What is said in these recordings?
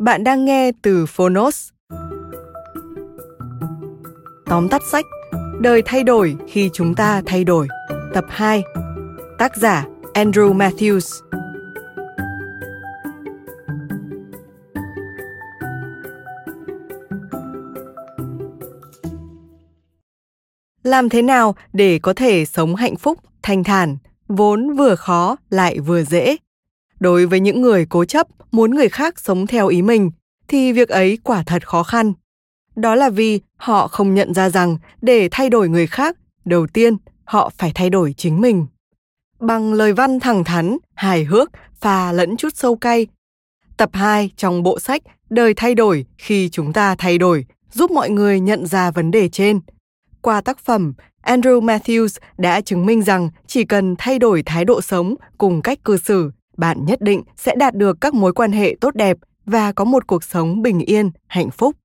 Bạn đang nghe từ Phonos. Tóm tắt sách Đời thay đổi khi chúng ta thay đổi Tập 2 Tác giả Andrew Matthews Làm thế nào để có thể sống hạnh phúc, thanh thản, vốn vừa khó lại vừa dễ? Đối với những người cố chấp muốn người khác sống theo ý mình thì việc ấy quả thật khó khăn. Đó là vì họ không nhận ra rằng để thay đổi người khác, đầu tiên họ phải thay đổi chính mình. Bằng lời văn thẳng thắn, hài hước, pha lẫn chút sâu cay. Tập 2 trong bộ sách Đời thay đổi khi chúng ta thay đổi giúp mọi người nhận ra vấn đề trên. Qua tác phẩm, Andrew Matthews đã chứng minh rằng chỉ cần thay đổi thái độ sống cùng cách cư xử bạn nhất định sẽ đạt được các mối quan hệ tốt đẹp và có một cuộc sống bình yên, hạnh phúc.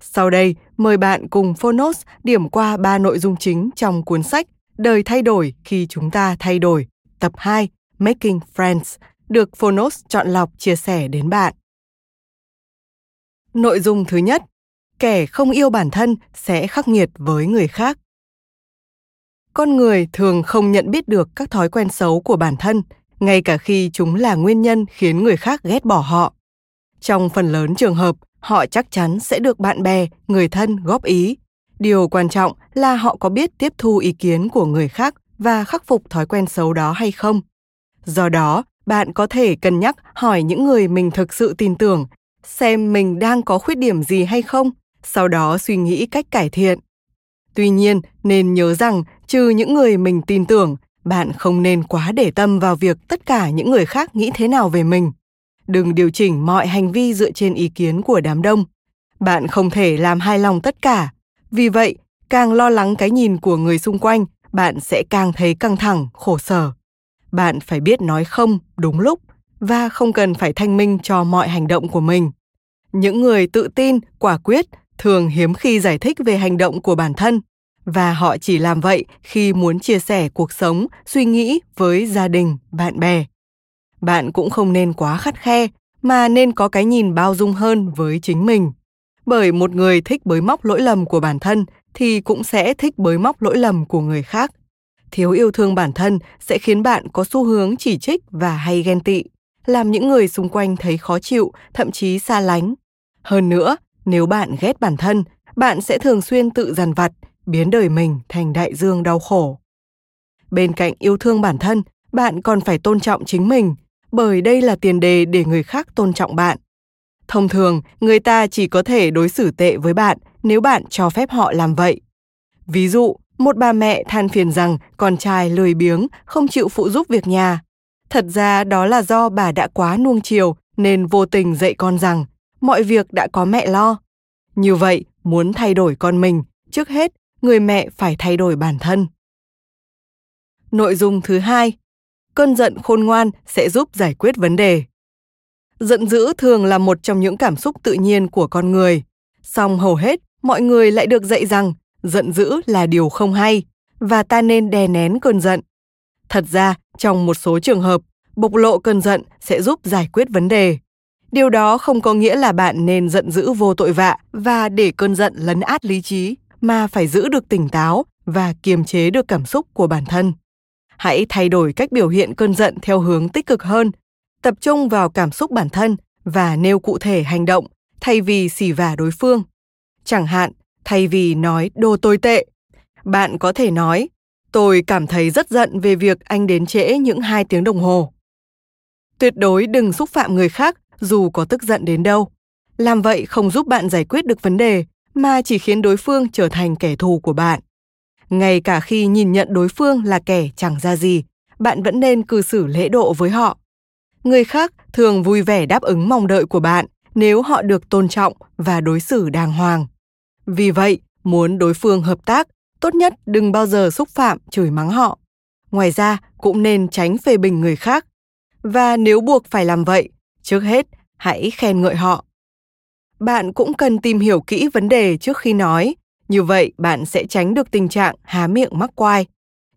Sau đây, mời bạn cùng Phonos điểm qua ba nội dung chính trong cuốn sách Đời thay đổi khi chúng ta thay đổi, tập 2, Making Friends, được Phonos chọn lọc chia sẻ đến bạn. Nội dung thứ nhất, kẻ không yêu bản thân sẽ khắc nghiệt với người khác. Con người thường không nhận biết được các thói quen xấu của bản thân ngay cả khi chúng là nguyên nhân khiến người khác ghét bỏ họ. Trong phần lớn trường hợp, họ chắc chắn sẽ được bạn bè, người thân góp ý. Điều quan trọng là họ có biết tiếp thu ý kiến của người khác và khắc phục thói quen xấu đó hay không. Do đó, bạn có thể cân nhắc hỏi những người mình thực sự tin tưởng xem mình đang có khuyết điểm gì hay không, sau đó suy nghĩ cách cải thiện. Tuy nhiên, nên nhớ rằng trừ những người mình tin tưởng, bạn không nên quá để tâm vào việc tất cả những người khác nghĩ thế nào về mình. Đừng điều chỉnh mọi hành vi dựa trên ý kiến của đám đông. Bạn không thể làm hài lòng tất cả. Vì vậy, càng lo lắng cái nhìn của người xung quanh, bạn sẽ càng thấy căng thẳng, khổ sở. Bạn phải biết nói không đúng lúc và không cần phải thanh minh cho mọi hành động của mình. Những người tự tin, quả quyết thường hiếm khi giải thích về hành động của bản thân và họ chỉ làm vậy khi muốn chia sẻ cuộc sống, suy nghĩ với gia đình, bạn bè. Bạn cũng không nên quá khắt khe, mà nên có cái nhìn bao dung hơn với chính mình. Bởi một người thích bới móc lỗi lầm của bản thân thì cũng sẽ thích bới móc lỗi lầm của người khác. Thiếu yêu thương bản thân sẽ khiến bạn có xu hướng chỉ trích và hay ghen tị, làm những người xung quanh thấy khó chịu, thậm chí xa lánh. Hơn nữa, nếu bạn ghét bản thân, bạn sẽ thường xuyên tự dằn vặt biến đời mình thành đại dương đau khổ. Bên cạnh yêu thương bản thân, bạn còn phải tôn trọng chính mình, bởi đây là tiền đề để người khác tôn trọng bạn. Thông thường, người ta chỉ có thể đối xử tệ với bạn nếu bạn cho phép họ làm vậy. Ví dụ, một bà mẹ than phiền rằng con trai lười biếng, không chịu phụ giúp việc nhà. Thật ra đó là do bà đã quá nuông chiều nên vô tình dạy con rằng mọi việc đã có mẹ lo. Như vậy, muốn thay đổi con mình, trước hết người mẹ phải thay đổi bản thân. Nội dung thứ hai, cơn giận khôn ngoan sẽ giúp giải quyết vấn đề. Giận dữ thường là một trong những cảm xúc tự nhiên của con người, song hầu hết mọi người lại được dạy rằng giận dữ là điều không hay và ta nên đè nén cơn giận. Thật ra, trong một số trường hợp, bộc lộ cơn giận sẽ giúp giải quyết vấn đề. Điều đó không có nghĩa là bạn nên giận dữ vô tội vạ và để cơn giận lấn át lý trí, mà phải giữ được tỉnh táo và kiềm chế được cảm xúc của bản thân. Hãy thay đổi cách biểu hiện cơn giận theo hướng tích cực hơn, tập trung vào cảm xúc bản thân và nêu cụ thể hành động thay vì xỉ vả đối phương. Chẳng hạn, thay vì nói đồ tồi tệ, bạn có thể nói tôi cảm thấy rất giận về việc anh đến trễ những hai tiếng đồng hồ. Tuyệt đối đừng xúc phạm người khác dù có tức giận đến đâu. Làm vậy không giúp bạn giải quyết được vấn đề mà chỉ khiến đối phương trở thành kẻ thù của bạn. Ngay cả khi nhìn nhận đối phương là kẻ chẳng ra gì, bạn vẫn nên cư xử lễ độ với họ. Người khác thường vui vẻ đáp ứng mong đợi của bạn nếu họ được tôn trọng và đối xử đàng hoàng. Vì vậy, muốn đối phương hợp tác, tốt nhất đừng bao giờ xúc phạm, chửi mắng họ. Ngoài ra, cũng nên tránh phê bình người khác. Và nếu buộc phải làm vậy, trước hết hãy khen ngợi họ. Bạn cũng cần tìm hiểu kỹ vấn đề trước khi nói, như vậy bạn sẽ tránh được tình trạng há miệng mắc quai.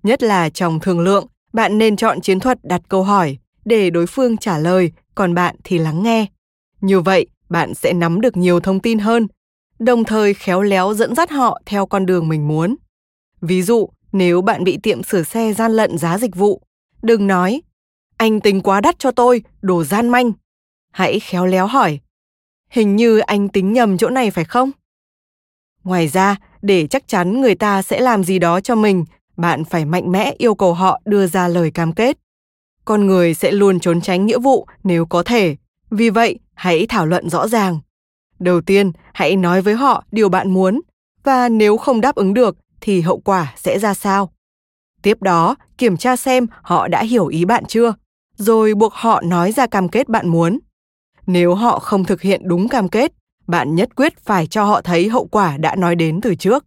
Nhất là trong thương lượng, bạn nên chọn chiến thuật đặt câu hỏi để đối phương trả lời, còn bạn thì lắng nghe. Như vậy, bạn sẽ nắm được nhiều thông tin hơn, đồng thời khéo léo dẫn dắt họ theo con đường mình muốn. Ví dụ, nếu bạn bị tiệm sửa xe gian lận giá dịch vụ, đừng nói, anh tính quá đắt cho tôi, đồ gian manh. Hãy khéo léo hỏi, hình như anh tính nhầm chỗ này phải không? Ngoài ra, để chắc chắn người ta sẽ làm gì đó cho mình, bạn phải mạnh mẽ yêu cầu họ đưa ra lời cam kết. Con người sẽ luôn trốn tránh nghĩa vụ nếu có thể, vì vậy hãy thảo luận rõ ràng. Đầu tiên, hãy nói với họ điều bạn muốn và nếu không đáp ứng được thì hậu quả sẽ ra sao. Tiếp đó, kiểm tra xem họ đã hiểu ý bạn chưa, rồi buộc họ nói ra cam kết bạn muốn. Nếu họ không thực hiện đúng cam kết, bạn nhất quyết phải cho họ thấy hậu quả đã nói đến từ trước.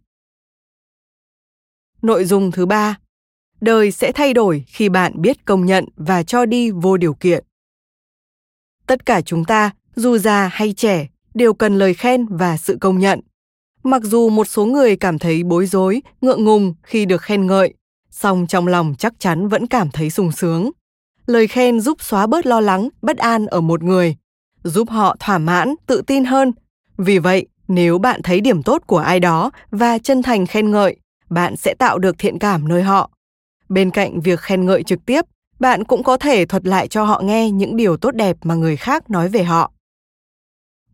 Nội dung thứ ba, đời sẽ thay đổi khi bạn biết công nhận và cho đi vô điều kiện. Tất cả chúng ta, dù già hay trẻ, đều cần lời khen và sự công nhận. Mặc dù một số người cảm thấy bối rối, ngượng ngùng khi được khen ngợi, song trong lòng chắc chắn vẫn cảm thấy sung sướng. Lời khen giúp xóa bớt lo lắng, bất an ở một người, giúp họ thỏa mãn, tự tin hơn. Vì vậy, nếu bạn thấy điểm tốt của ai đó và chân thành khen ngợi, bạn sẽ tạo được thiện cảm nơi họ. Bên cạnh việc khen ngợi trực tiếp, bạn cũng có thể thuật lại cho họ nghe những điều tốt đẹp mà người khác nói về họ.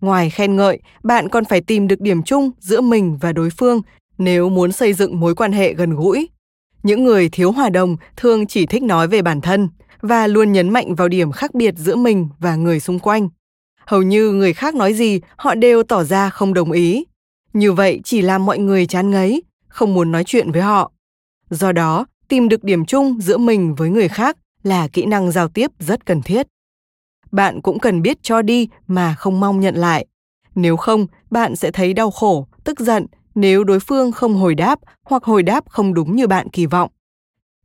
Ngoài khen ngợi, bạn còn phải tìm được điểm chung giữa mình và đối phương nếu muốn xây dựng mối quan hệ gần gũi. Những người thiếu hòa đồng thường chỉ thích nói về bản thân và luôn nhấn mạnh vào điểm khác biệt giữa mình và người xung quanh. Hầu như người khác nói gì, họ đều tỏ ra không đồng ý. Như vậy chỉ làm mọi người chán ngấy, không muốn nói chuyện với họ. Do đó, tìm được điểm chung giữa mình với người khác là kỹ năng giao tiếp rất cần thiết. Bạn cũng cần biết cho đi mà không mong nhận lại. Nếu không, bạn sẽ thấy đau khổ, tức giận nếu đối phương không hồi đáp hoặc hồi đáp không đúng như bạn kỳ vọng.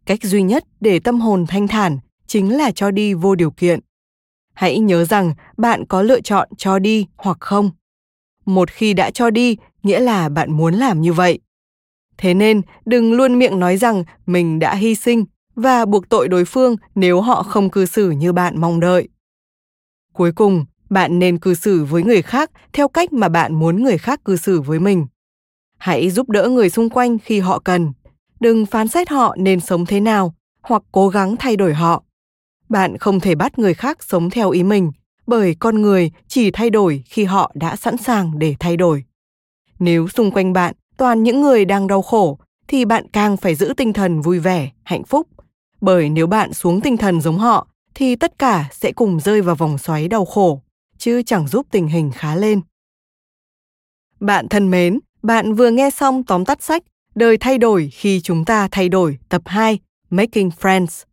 Cách duy nhất để tâm hồn thanh thản chính là cho đi vô điều kiện. Hãy nhớ rằng bạn có lựa chọn cho đi hoặc không. Một khi đã cho đi, nghĩa là bạn muốn làm như vậy. Thế nên, đừng luôn miệng nói rằng mình đã hy sinh và buộc tội đối phương nếu họ không cư xử như bạn mong đợi. Cuối cùng, bạn nên cư xử với người khác theo cách mà bạn muốn người khác cư xử với mình. Hãy giúp đỡ người xung quanh khi họ cần. Đừng phán xét họ nên sống thế nào hoặc cố gắng thay đổi họ. Bạn không thể bắt người khác sống theo ý mình, bởi con người chỉ thay đổi khi họ đã sẵn sàng để thay đổi. Nếu xung quanh bạn toàn những người đang đau khổ thì bạn càng phải giữ tinh thần vui vẻ, hạnh phúc. Bởi nếu bạn xuống tinh thần giống họ thì tất cả sẽ cùng rơi vào vòng xoáy đau khổ, chứ chẳng giúp tình hình khá lên. Bạn thân mến, bạn vừa nghe xong tóm tắt sách Đời thay đổi khi chúng ta thay đổi tập 2 Making Friends.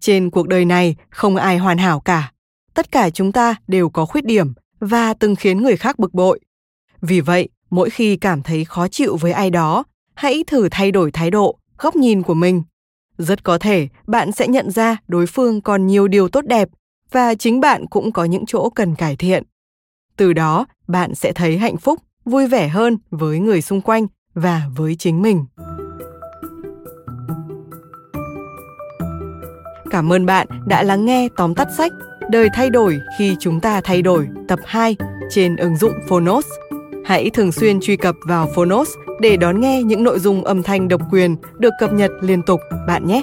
Trên cuộc đời này không ai hoàn hảo cả. Tất cả chúng ta đều có khuyết điểm và từng khiến người khác bực bội. Vì vậy, mỗi khi cảm thấy khó chịu với ai đó, hãy thử thay đổi thái độ, góc nhìn của mình. Rất có thể bạn sẽ nhận ra đối phương còn nhiều điều tốt đẹp và chính bạn cũng có những chỗ cần cải thiện. Từ đó, bạn sẽ thấy hạnh phúc, vui vẻ hơn với người xung quanh và với chính mình. Cảm ơn bạn đã lắng nghe tóm tắt sách Đời thay đổi khi chúng ta thay đổi, tập 2 trên ứng dụng Phonos. Hãy thường xuyên truy cập vào Phonos để đón nghe những nội dung âm thanh độc quyền được cập nhật liên tục, bạn nhé.